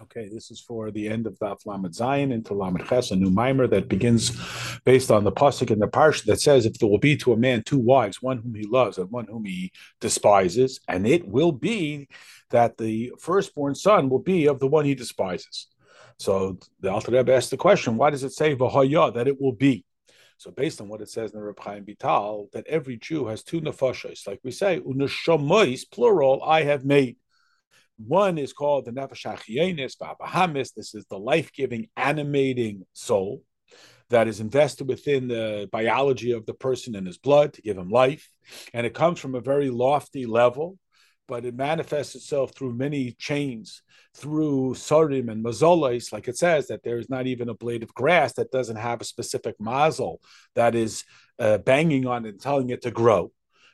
Okay, this is for the end of Daf Lamed Zayin into Lamed Ches, a new mimer that begins based on the pasuk in the parsha that says, "If there will be to a man two wives, one whom he loves and one whom he despises, and it will be that the firstborn son will be of the one he despises." So the Alter Rebbe asked the question, "Why does it say v'haya that it will be?" So based on what it says in the Reb Chaim Vital, that every Jew has two nefashos, like we say, uneshamois plural, I have made. One is called the Nefesh HaChienis, Bahamis. This is the life giving, animating soul that is invested within the biology of the person in his blood to give him life. And it comes from a very lofty level, but it manifests itself through many chains, through sorim and mazolis, like it says, that there is not even a blade of grass that doesn't have a specific mazel that is uh, banging on it and telling it to grow,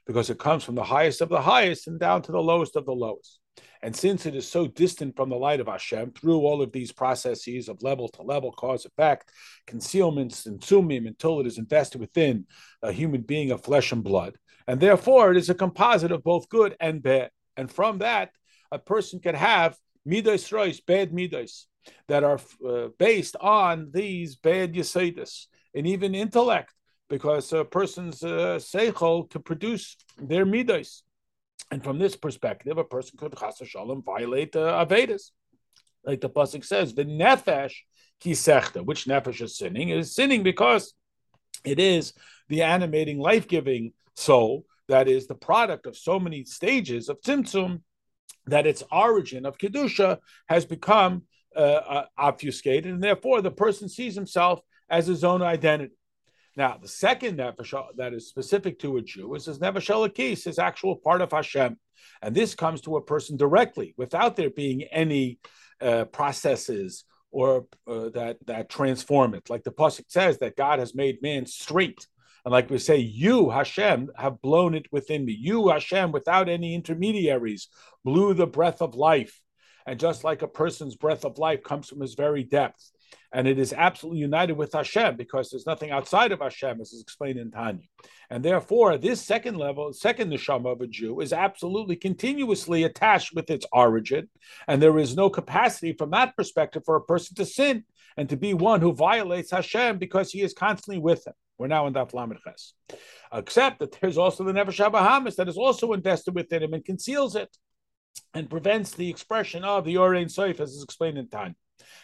because it comes from the highest of the highest and down to the lowest of the lowest. And since it is so distant from the light of Hashem, through all of these processes of level to level, cause effect, concealments and sumim, until it is invested within a human being of flesh and blood. And therefore, it is a composite of both good and bad. And from that, a person can have midas rois, bad midas, that are uh, based on these bad yasidis and even intellect, because a person's uh, seichel to produce their midas. And from this perspective, a person could chas shalom violate uh, Avedis. Like the pasuk says, the nefesh kisechta, which nefesh is sinning, is sinning because it is the animating, life-giving soul that is the product of so many stages of tzimtzum that its origin of kedusha has become uh, uh, obfuscated, and therefore the person sees himself as his own identity. Now, the second nefesh that is specific to a Jew is his nefesh elokis, his actual part of Hashem, and this comes to a person directly without there being any uh, processes or uh, that that transform it. Like the pasuk says that God has made man straight, and like we say, you Hashem have blown it within me. You Hashem, without any intermediaries, blew the breath of life. And just like a person's breath of life comes from his very depth, and it is absolutely united with Hashem because there's nothing outside of Hashem, as is explained in Tanya. And therefore, this second level, second neshama of a Jew, is absolutely continuously attached with its origin, and there is no capacity from that perspective for a person to sin and to be one who violates Hashem because he is constantly with him. We're now in Daf Lamed Ches. Except that there's also the Nefesh Bahamas that is also invested within him and conceals it and prevents the expression of the Orein Soif, as is explained in Tanya.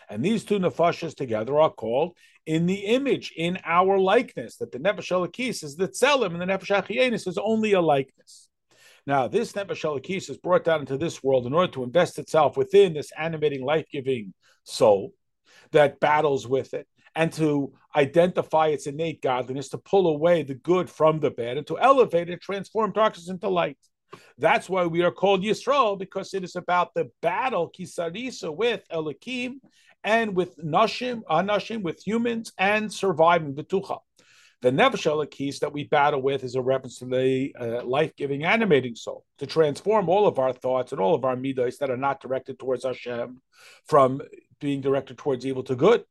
And these two nefashas together are called in the image, in our likeness. That the nefesh is the tzelim, and the nefesh is only a likeness. Now, this nefesh is brought down into this world in order to invest itself within this animating, life-giving soul that battles with it, and to identify its innate godliness, to pull away the good from the bad, and to elevate and transform darkness into light. That's why we are called Yisrael, because it is about the battle, Kisarisa, with Elohim and with Nashim, Anashim, with humans, and surviving Betucha. The Nefesh Elokis that we battle with is a reference to the uh, life-giving, animating soul to transform all of our thoughts and all of our midas that are not directed towards Hashem from being directed towards evil to good.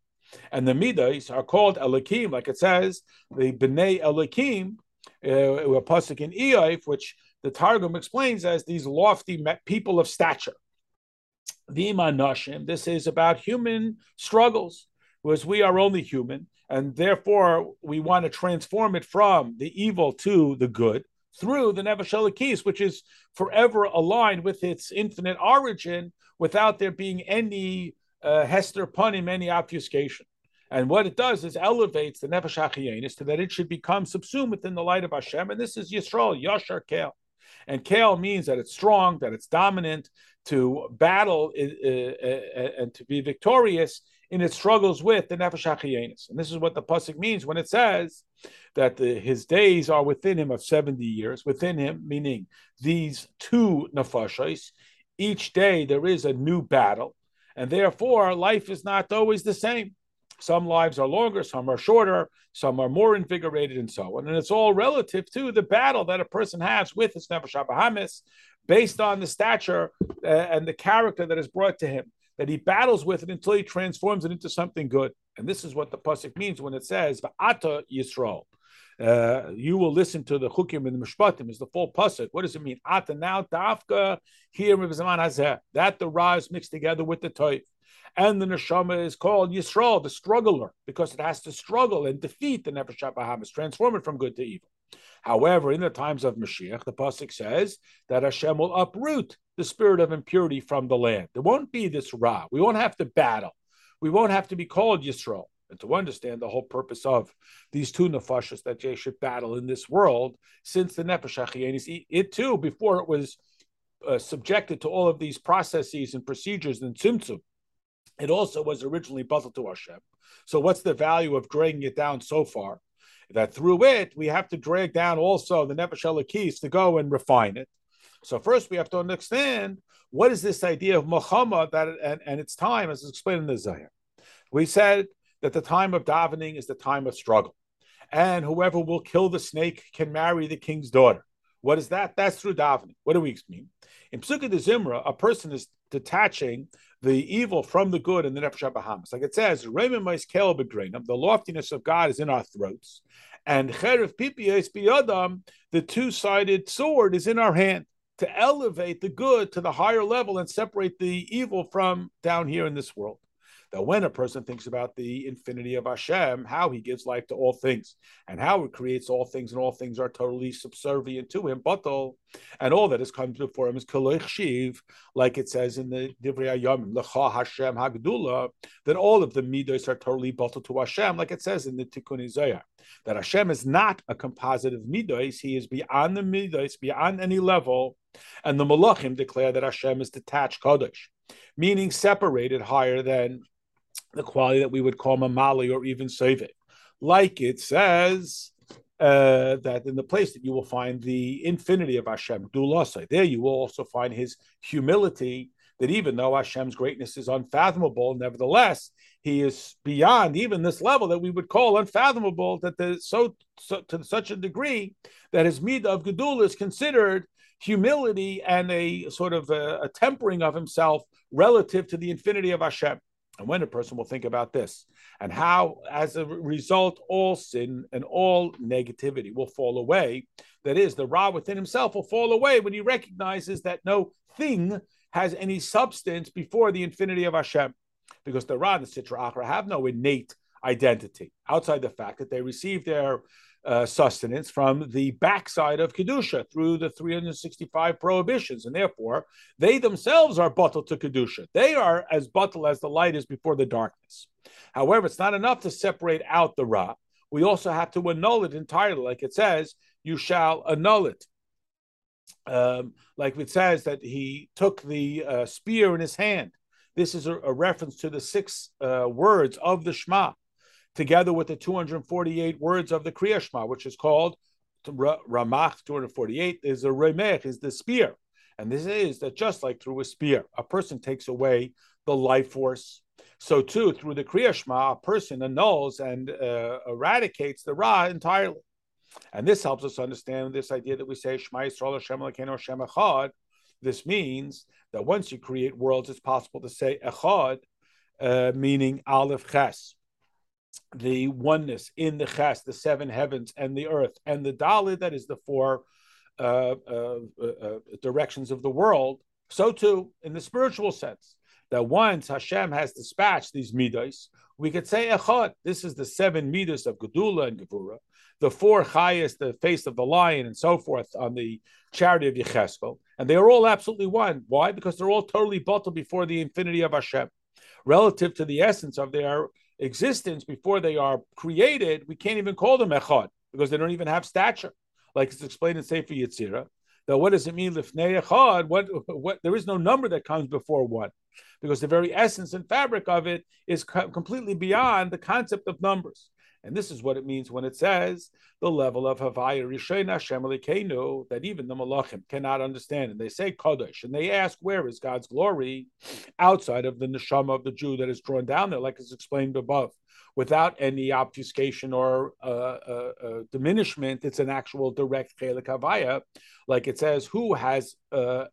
And the midas are called Elohim, like it says, the Bnei Elohim, uh, a pasuk in Eif, which the Targum explains as these lofty people of stature. Vima Nashim, this is about human struggles, because we are only human, and therefore we want to transform it from the evil to the good through the Nefesh which is forever aligned with its infinite origin without there being any uh, Hester Punim, any obfuscation. And what it does is elevates the Nefesh to that it should become subsumed within the light of Hashem. And this is Yisrael, Yashar Kel. And kale means that it's strong, that it's dominant, to battle uh, uh, and to be victorious in its struggles with the Nefesh. And this is what the Pasuk means when it says that the, his days are within him of 70 years, within him, meaning these two Nefashos. Each day there is a new battle, and therefore life is not always the same. Some lives are longer, some are shorter, some are more invigorated, and so on. And it's all relative to the battle that a person has with his Nefesh Bahamis, based on the stature uh, and the character that is brought to him, that he battles with it until he transforms it into something good. And this is what the pasuk means when it says, "Ata Yisrael." Uh, you will listen to the chukim and the mishpatim is the full pasuk. What does it mean? Ata now dafka here in Zaman Hazeh. that the ra is mixed together with the toif And the neshama is called Yisrael, the struggler, because it has to struggle and defeat the Nefesh HaBahamis, transform it from good to evil. However, in the times of Mashiach, the pasuk says that Hashem will uproot the spirit of impurity from the land. There won't be this ra. We won't have to battle. We won't have to be called Yisrael. And to understand the whole purpose of these two nefashas that Jay should battle in this world, since the nefesh it too, before it was uh, subjected to all of these processes and procedures in Tzimtzum, it also was originally buzzed to Hashem. So, what's the value of dragging it down so far? That through it, we have to drag down also the Nefesh Elokis to go and refine it. So, first, we have to understand what is this idea of Muhammad that and, and its time, as explained in the Zohar. We said that the time of davening is the time of struggle. And whoever will kill the snake can marry the king's daughter. What is that? That's through davening. What do we mean? In Pesukei de Zimra, a person is detaching the evil from the good in the Nefesh Bahamas. Like it says, the loftiness of God is in our throats. And Cherev Pipies Biyadam, the two sided sword, is in our hand to elevate the good to the higher level and separate the evil from down here in this world that when a person thinks about the infinity of Hashem, how he gives life to all things, and how he creates all things, and all things are totally subservient to him, batal, and all that has come before him is kaloich shiv, like it says in the Divrei Yom, lecha Hashem hagdula, that all of the midos are totally batal to Hashem, like it says in the Tikkun Zohar, that Hashem is not a composite of midos, he is beyond the midos, beyond any level, and the malachim declare that Hashem is detached kodesh, meaning separated higher than the quality that we would call mamali or even save Like it says uh, that in the place that you will find the infinity of Hashem, Dulasai, there you will also find his humility, that even though Hashem's greatness is unfathomable, nevertheless, he is beyond even this level that we would call unfathomable, that so, so to such a degree that his midah of Gedul is considered humility and a sort of a, a tempering of himself relative to the infinity of Hashem. And when a person will think about this and how, as a result, all sin and all negativity will fall away, that is, the Ra within himself will fall away when he recognizes that no thing has any substance before the infinity of Hashem. Because the Ra and the Sitra Achra have no innate identity outside the fact that they receive their uh, sustenance from the backside of Kedusha through the 365 prohibitions. And therefore, they themselves are bottled to Kedusha. They are as bottled as the light is before the darkness. However, it's not enough to separate out the Ra. We also have to annul it entirely, like it says, you shall annul it. Um, like it says that he took the uh, spear in his hand. This is a, a reference to the six uh, words of the Shema together with the 248 words of the Kriya Shema, which is called Ramach 248, is a Remech, is the spear. And this is that just like through a spear, a person takes away the life force. So too, through the Kriya Shema, a person annuls and uh, eradicates the Ra entirely. And this helps us understand this idea that we say Shema Yisrael Hashem Elokeinu Hashem Echad. This means that once you create worlds, it's possible to say Echad, uh, meaning Aleph Ches the oneness in the Ches, the seven heavens and the earth, and the Dalit, that is the four uh, uh, uh, uh, directions of the world, so too in the spiritual sense, that once Hashem has dispatched these midas, we could say Echad. This is the seven midas of Gedula and Gevura, the four highest, the face of the lion, and so forth on the charity of Yecheskel, and they are all absolutely one. Why? Because they're all totally bottled before the infinity of Hashem, relative to the essence of their existence before they are created, we can't even call them echad because they don't even have stature, like it's explained in Sefer Yetzirah. Now, what does it mean lifnei echad? What what? There is no number that comes before one, because the very essence and fabric of it is co- completely beyond the concept of numbers. And this is what it means when it says the level of Havaya Rishon Hashem Elokeinu that even the Malachim cannot understand. And they say Kodesh, and they ask, where is God's glory outside of the neshama of the Jew that is drawn down there, like is explained above, without any obfuscation or uh, uh, uh, diminishment. It's an actual direct Chelik Havaya, like it says, who has uh,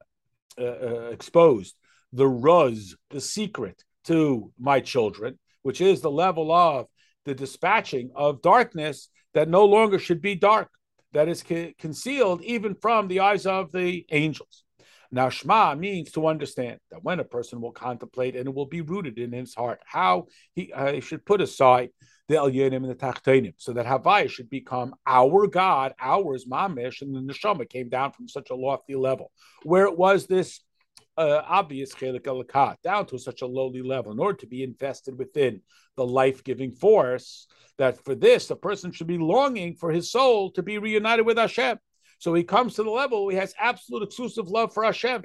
uh, uh, exposed the Ruz, the secret, to my children, which is the level of the dispatching of darkness that no longer should be dark, that is concealed even from the eyes of the angels. Now, Shema means to understand that when a person will contemplate and it will be rooted in his heart, how he, uh, should put aside the Elyonim and the Tachtenim, so that Havaya should become our God, ours, Mamish, and the Neshama came down from such a lofty level, where it was this uh, obvious chelik alakat down to such a lowly level in order to be invested within the life-giving force that for this the person should be longing for his soul to be reunited with Hashem. So he comes to the level he has absolute exclusive love for Hashem.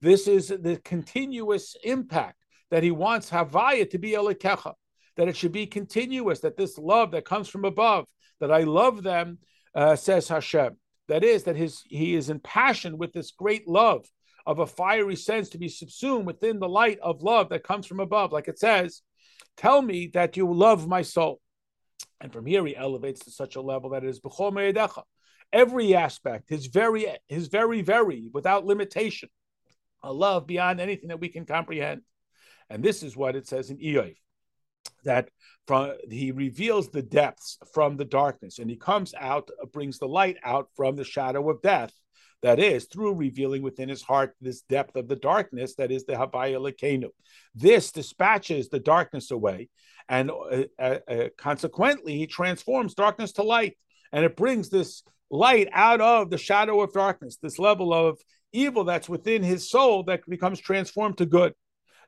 This is the continuous impact that he wants Havaya to be Elikecha, that it should be continuous, that this love that comes from above, that I love them, uh, says Hashem. That is, that his he is in passion with this great love of a fiery sense to be subsumed within the light of love that comes from above. Like it says, Tell me that you love my soul. And from here he elevates to such a level that it is every aspect, his very, his very, very, without limitation, a love beyond anything that we can comprehend. And this is what it says in Eoy, that from he reveals the depths from the darkness, and he comes out, brings the light out from the shadow of death. That is through revealing within his heart this depth of the darkness that is the Havaya Lekenu. This dispatches the darkness away, and uh, uh, uh, consequently, he transforms darkness to light, and it brings this light out of the shadow of darkness, this level of evil that's within his soul that becomes transformed to good.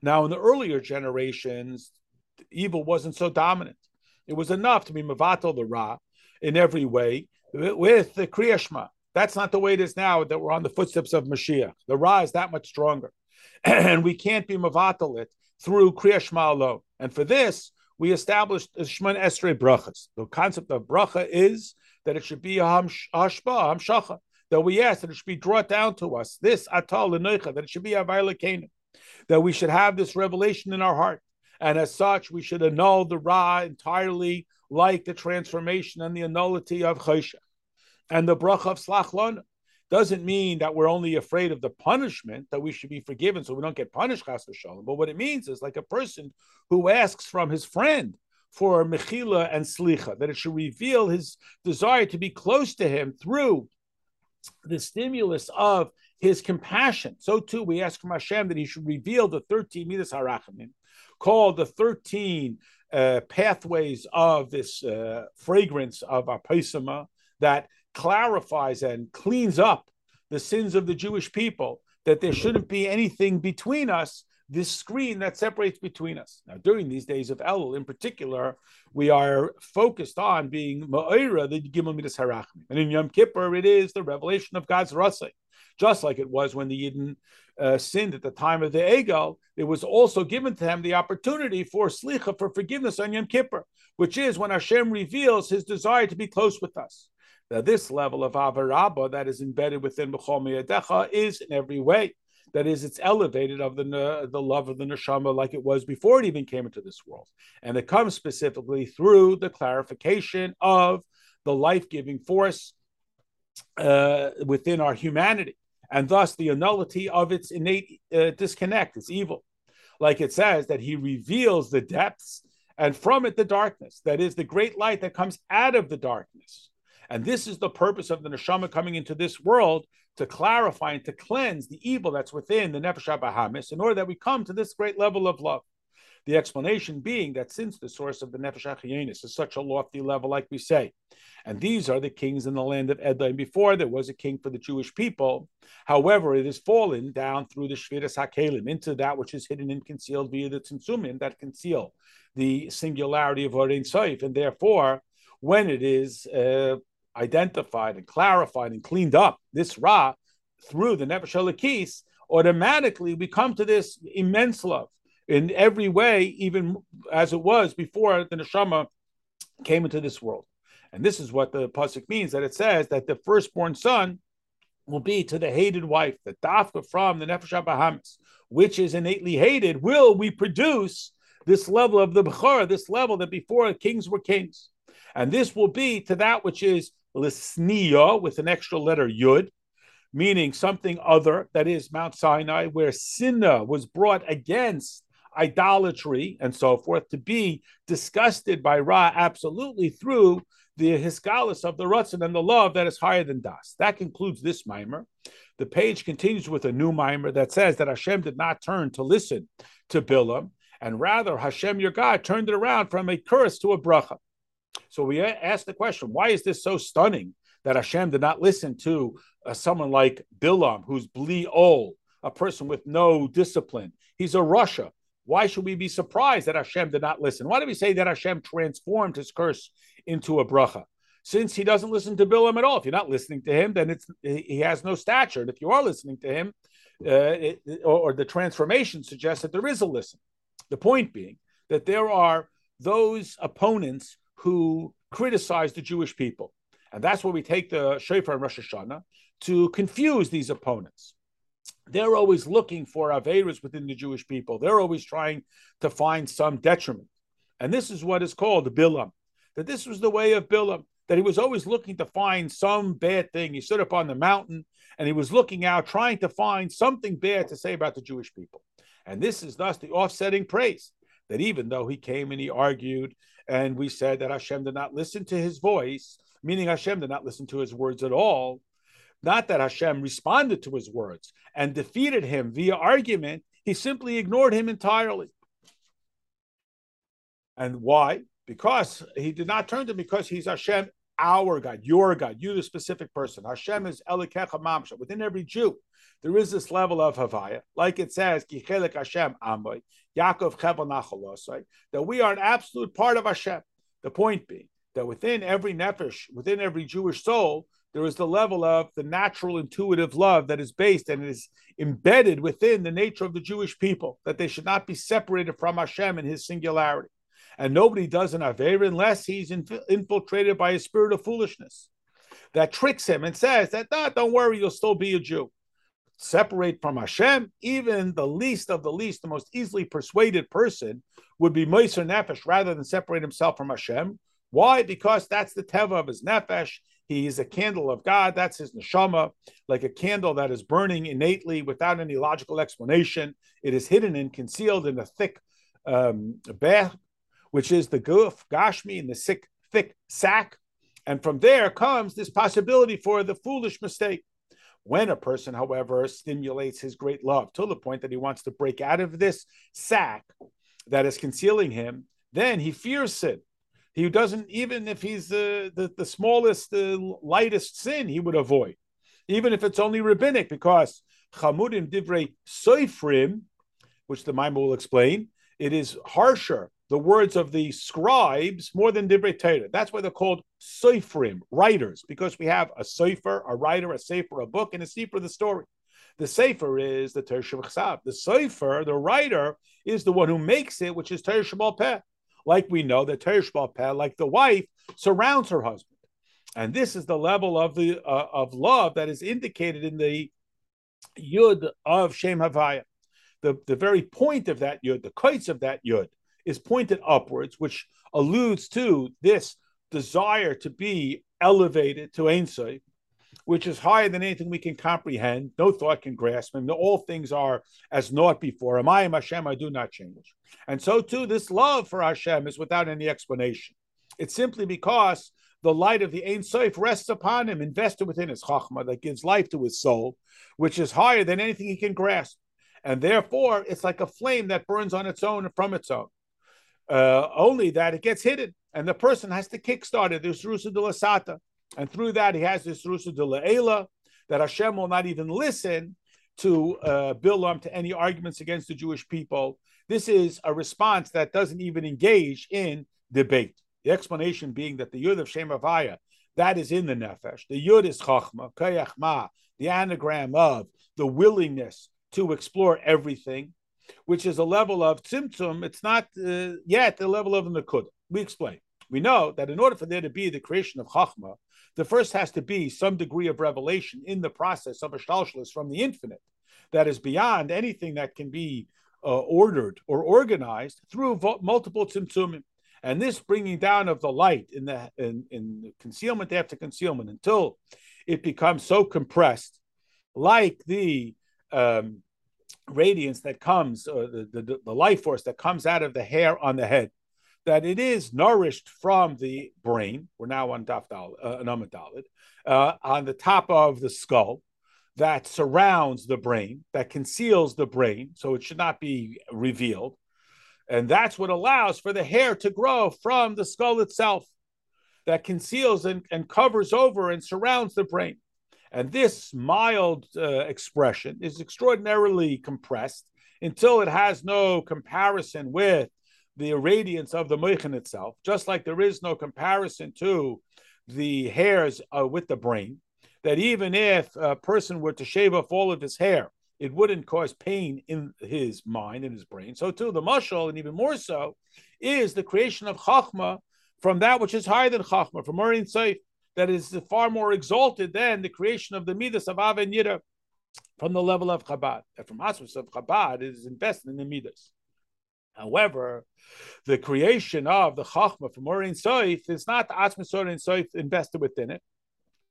Now, in the earlier generations, evil wasn't so dominant. It was enough to be Mavato the Ra in every way with the Kriyashma. That's not the way it is now that we're on the footsteps of Mashiach. The Ra is that much stronger. and we can't be Mavatal it through Kriyashma alone. And for this, we established the Shemoneh Esrei Brachas. The concept of bracha is that it should be a hashba, hamshacha, that we ask that it should be brought down to us, this atal lenoicha, that it should be a violation, that we should have this revelation in our heart. And as such, we should annul the Ra entirely, like the transformation and the nullity of Choshe. And the bracha of Slach doesn't mean that we're only afraid of the punishment, that we should be forgiven so we don't get punished, Chas Shalom. But what it means is like a person who asks from his friend, for Mechila and Slicha, that it should reveal his desire to be close to him through the stimulus of his compassion. So too, we ask from Hashem that he should reveal the 13 Midas Harachamim, called the 13 uh, pathways of this uh, fragrance of Apaisama that clarifies and cleans up the sins of the Jewish people, that there shouldn't be anything between us this screen that separates between us. Now, during these days of Elul in particular, we are focused on being Ma'ira, the Gimel Midas Harachim. And in Yom Kippur, it is the revelation of God's Rasai. Just like it was when the Yidden uh, sinned at the time of the Egel, it was also given to them the opportunity for Slicha, for forgiveness on Yom Kippur, which is when Hashem reveals his desire to be close with us. Now, this level of Avarabba that is embedded within Bechol Miyadecha is in every way. That is, it's elevated of the the love of the neshama like it was before it even came into this world, and it comes specifically through the clarification of the life giving force uh, within our humanity, and thus the nullity of its innate uh, disconnect, its evil. Like it says that he reveals the depths, and from it the darkness. That is the great light that comes out of the darkness. And this is the purpose of the neshama coming into this world to clarify and to cleanse the evil that's within the nefesh Bahamis in order that we come to this great level of love. The explanation being that since the source of the nefesh Achienis is such a lofty level, like we say, and these are the kings in the land of Edom. Before there was a king for the Jewish people. However, it has fallen down through the Shviras Hakelim into that which is hidden and concealed via the Tzimtzumim that conceal the singularity of Orein Soif. And therefore, when it is uh, identified and clarified and cleaned up this Ra through the Nefesh Halakis, automatically we come to this immense love in every way, even as it was before the Neshama came into this world. And this is what the pasuk means that it says that the firstborn son will be to the hated wife, the dafka from the Nefesh Bahamas, which is innately hated, will we produce this level of the Bechor, this level that before kings were kings. And this will be to that which is Lisniya with an extra letter Yud, meaning something other, that is Mount Sinai, where Sinna was brought against idolatry and so forth, to be disgusted by Ra absolutely through the hisgalus of the Ratzin and the love that is higher than Das. That concludes this mimer. The page continues with a new mimer that says that Hashem did not turn to listen to Bilam, and rather Hashem, your God, turned it around from a curse to a bracha. So we ask the question: Why is this so stunning that Hashem did not listen to uh, someone like Bilam, who's bli ol, a person with no discipline? He's a rasha. Why should we be surprised that Hashem did not listen? Why do we say that Hashem transformed his curse into a bracha? Since he doesn't listen to Bilam at all. If you're not listening to him, then it's he has no stature. And if you are listening to him, uh, it, or, or the transformation suggests that there is a listen. The point being that there are those opponents who criticize the Jewish people. And that's where we take the Shofar and Rosh Hashanah to confuse these opponents. They're always looking for Averas within the Jewish people. They're always trying to find some detriment. And this is what is called Bilam. That this was the way of Bilam, that he was always looking to find some bad thing. He stood up on the mountain and he was looking out, trying to find something bad to say about the Jewish people. And this is thus the offsetting praise that even though he came and he argued, and we said that Hashem did not listen to his voice, meaning Hashem did not listen to his words at all, not that Hashem responded to his words and defeated him via argument, he simply ignored him entirely. And why? Because he did not turn to him because he's Hashem, our God, your God, you the specific person. Hashem is Elikecha Mamsha. Within every Jew, there is this level of Havaya, like it says, Kichelik Hashem Amoy, Yaakov Chevel that we are an absolute part of Hashem. The point being that within every nefesh, within every Jewish soul, there is the level of the natural intuitive love that is based and is embedded within the nature of the Jewish people, that they should not be separated from Hashem in his singularity. And nobody does an Aver unless he's infiltrated by a spirit of foolishness that tricks him and says that, don't worry, you'll still be a Jew. Separate from Hashem, even the least of the least, the most easily persuaded person would be Moiser Nefesh rather than separate himself from Hashem. Why? Because that's the teva of his Nefesh. He is a candle of God. That's his neshama, like a candle that is burning innately without any logical explanation. It is hidden and concealed in a thick um, bath, which is the guf, gashmi, in the sick, thick sack. And from there comes this possibility for the foolish mistake. When a person, however, stimulates his great love to the point that he wants to break out of this sack that is concealing him, then he fears sin. He doesn't, even if he's the, the, the smallest, the lightest sin, he would avoid, even if it's only rabbinic, because chamudim divrei soifrim, which the Maimon will explain, it is harsher, the words of the scribes, more than divrei Torah. That's why they're called soifrim, writers, because we have a soifer, a writer, a sefer, a book, and a sefer, the story. The sefer is the Tershav The soifer, the writer, is the one who makes it, which is Tershav Peh like we know that Teresh like the wife, surrounds her husband. And this is the level of the uh, of love that is indicated in the yud of Shem Havaya. The, the very point of that yud, the kites of that yud, is pointed upwards, which alludes to this desire to be elevated to Ein Sof, which is higher than anything we can comprehend. No thought can grasp him. All things are as naught before him. I am Hashem, I do not change. And so too, this love for Hashem is without any explanation. It's simply because the light of the Ein Sof rests upon him, invested within his chachma that gives life to his soul, which is higher than anything he can grasp. And therefore, it's like a flame that burns on its own and from its own. Uh, only that it gets hidden, and the person has to kickstart it. There's Rusa de la Sata. And through that, he has this Rusa de that Hashem will not even listen to uh, Bilam to any arguments against the Jewish people. This is a response that doesn't even engage in debate. The explanation being that the Yud of Shem Avaya, that is in the Nefesh. The Yud is Chachma, Kayachma, the anagram of the willingness to explore everything, which is a level of Tzimtzum. It's not uh, yet the level of the Nakud. We explain. We know that in order for there to be the creation of Chachma, the first has to be some degree of revelation in the process of a from the infinite that is beyond anything that can be uh, ordered or organized through vo- multiple tzimtzumim. And this bringing down of the light in the in, in concealment after concealment until it becomes so compressed, like the um, radiance that comes, uh, the, the, the life force that comes out of the hair on the head, that it is nourished from the brain. We're now on Daf uh, uh, on the top of the skull that surrounds the brain, that conceals the brain, so it should not be revealed. And that's what allows for the hair to grow from the skull itself, that conceals and, and covers over and surrounds the brain. And this mild uh, expression is extraordinarily compressed until it has no comparison with the radiance of the moichin itself, just like there is no comparison to the hairs uh, with the brain, that even if a person were to shave off all of his hair, it wouldn't cause pain in his mind, in his brain. So too, the mashal, and even more so, is the creation of chachma from that which is higher than chachma, from Urin Seif, that is far more exalted than the creation of the midas of Av and Yira from the level of Chabad. And from Asmus of Chabad, it is invested in the midas. However, the creation of the Chachma from Urin Soif is not the Atzmas Urin Soif invested within it.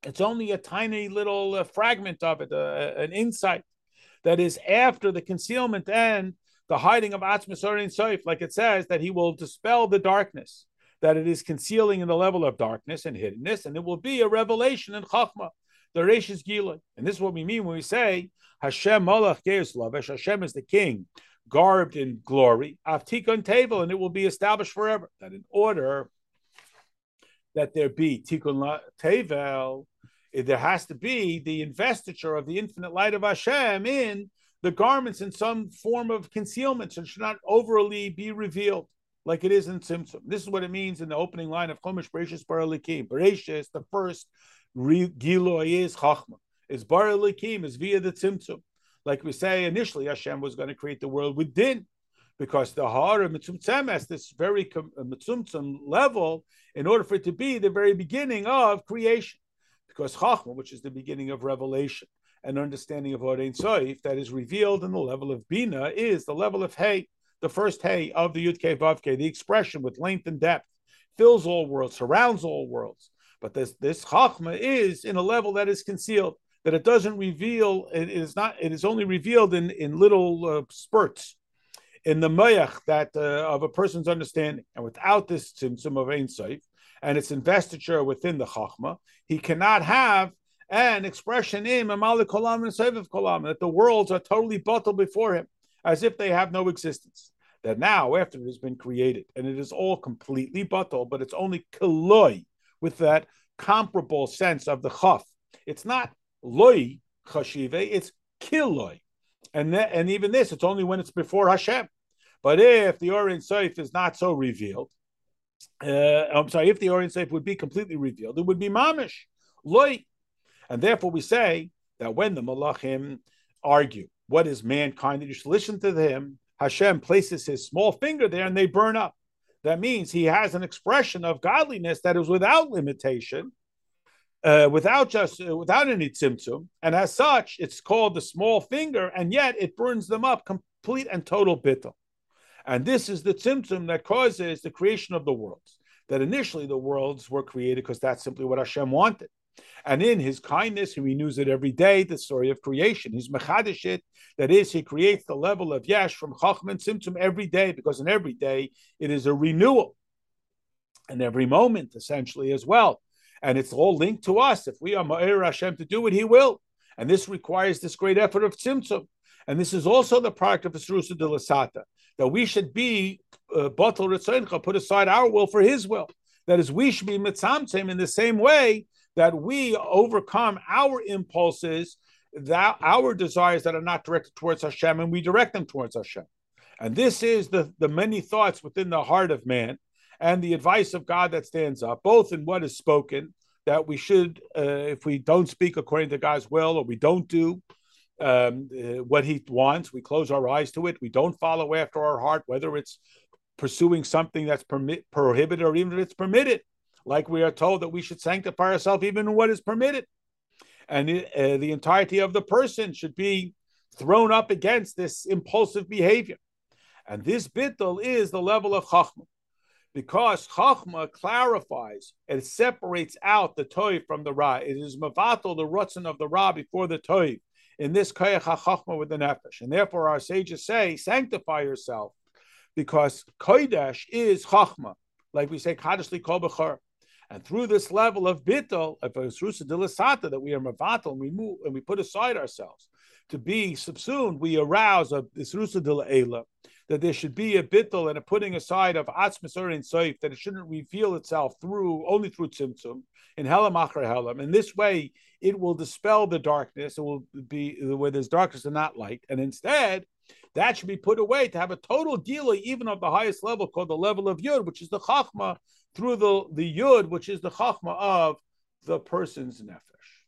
It's only a tiny little uh, fragment of it, uh, an insight that is after the concealment and the hiding of Atzmas Urin Soif, like it says, that he will dispel the darkness, that it is concealing in the level of darkness and hiddenness, and it will be a revelation in Chachma, the Reshis Gila. And this is what we mean when we say Hashem Malach Geis Lavesh, Hashem is the king garbed in glory, Avtikon Tevel, and it will be established forever. That in order that there be Tikkun Tevel, eh, there has to be the investiture of the infinite light of Hashem in the garments in some form of concealment, so it should not overly be revealed like it is in Tzimtzum. This is what it means in the opening line of Chumash Bereshis Bar Elikim. Bereshis, the first Giloy is Chachma. Is Baralikim, is via the Tzimtzum like we say initially, Hashem was going to create the world with din, because the heart of mitzumtzem has this very uh, mitzumtzem level in order for it to be the very beginning of creation. Because chachma, which is the beginning of revelation and understanding of Orein Soif, that is revealed in the level of bina, is the level of hey, the first hey of the Yud Vavke, the expression with length and depth, fills all worlds, surrounds all worlds. But this this chachma is in a level that is concealed that it doesn't reveal. It is not. It is only revealed in in little uh, spurts, in the mayach that uh, of a person's understanding. And without this tzimtzum of safe and its investiture within the chachma, he cannot have an expression in mamalik kolam and seviv kolam that the worlds are totally bottled before him, as if they have no existence. That now, after it has been created, and it is all completely bottled, but it's only kiloi with that comparable sense of the chaf. It's not loy chashive, it's kiloi. And that, and even this, it's only when it's before Hashem. But if the Orient Seif is not so revealed, uh, I'm sorry, if the Orient Seif would be completely revealed, it would be mamish, loy. And therefore we say that when the malachim argue, what is mankind, that you should listen to them, Hashem places his small finger there and they burn up. That means he has an expression of godliness that is without limitation, uh, without just uh, without any tzimtzum, and as such, it's called the small finger, and yet it burns them up complete and total bittul. And this is the tzimtzum that causes the creation of the worlds. That initially the worlds were created because that's simply what Hashem wanted. And in his kindness, he renews it every day, the story of creation. He's mechadish that is, he creates the level of yesh from chacham and tzimtzum every day, because in every day it is a renewal. And every moment, essentially, as well and it's all linked to us. If we are Ma'ir Hashem to do it, He will. And this requires this great effort of tzimtzum. And this is also the product of Esrusa de Lasata, that we should be Batal uh, put aside our will for His will. That is, we should be mitzamtzim in the same way that we overcome our impulses, that our desires that are not directed towards Hashem, and we direct them towards Hashem. And this is the, the many thoughts within the heart of man and the advice of God that stands up, both in what is spoken, that we should, uh, if we don't speak according to God's will or we don't do um, uh, what He wants, we close our eyes to it. We don't follow after our heart, whether it's pursuing something that's permit, prohibited or even if it's permitted. Like we are told that we should sanctify ourselves even in what is permitted. And it, uh, the entirety of the person should be thrown up against this impulsive behavior. And this bittul is the level of chachma because Chachma clarifies and separates out the Toy from the Ra. It is Mavatal, the Rutzin of the Ra before the Toy, in this Kayach HaChachma with the Nefesh. And therefore our sages say, sanctify yourself, because Kodesh is Chachma, like we say, Kadishli Kol B'chor. And through this level of bittel, of Isrusa Dilasata, that we are Mavatal and we move and we put aside ourselves to be subsumed, we arouse a Isrusa Dilaela, that there should be a bittel and a putting aside of Atzmis and Soif, that it shouldn't reveal itself through only through Tzimtzum in Helam Achar Helam. In this way, it will dispel the darkness. It will be where there's darkness and not light. And instead, that should be put away to have a total deal, even of the highest level, called the level of Yud, which is the Chachma, through the, the Yud, which is the Chachma of the person's nefesh.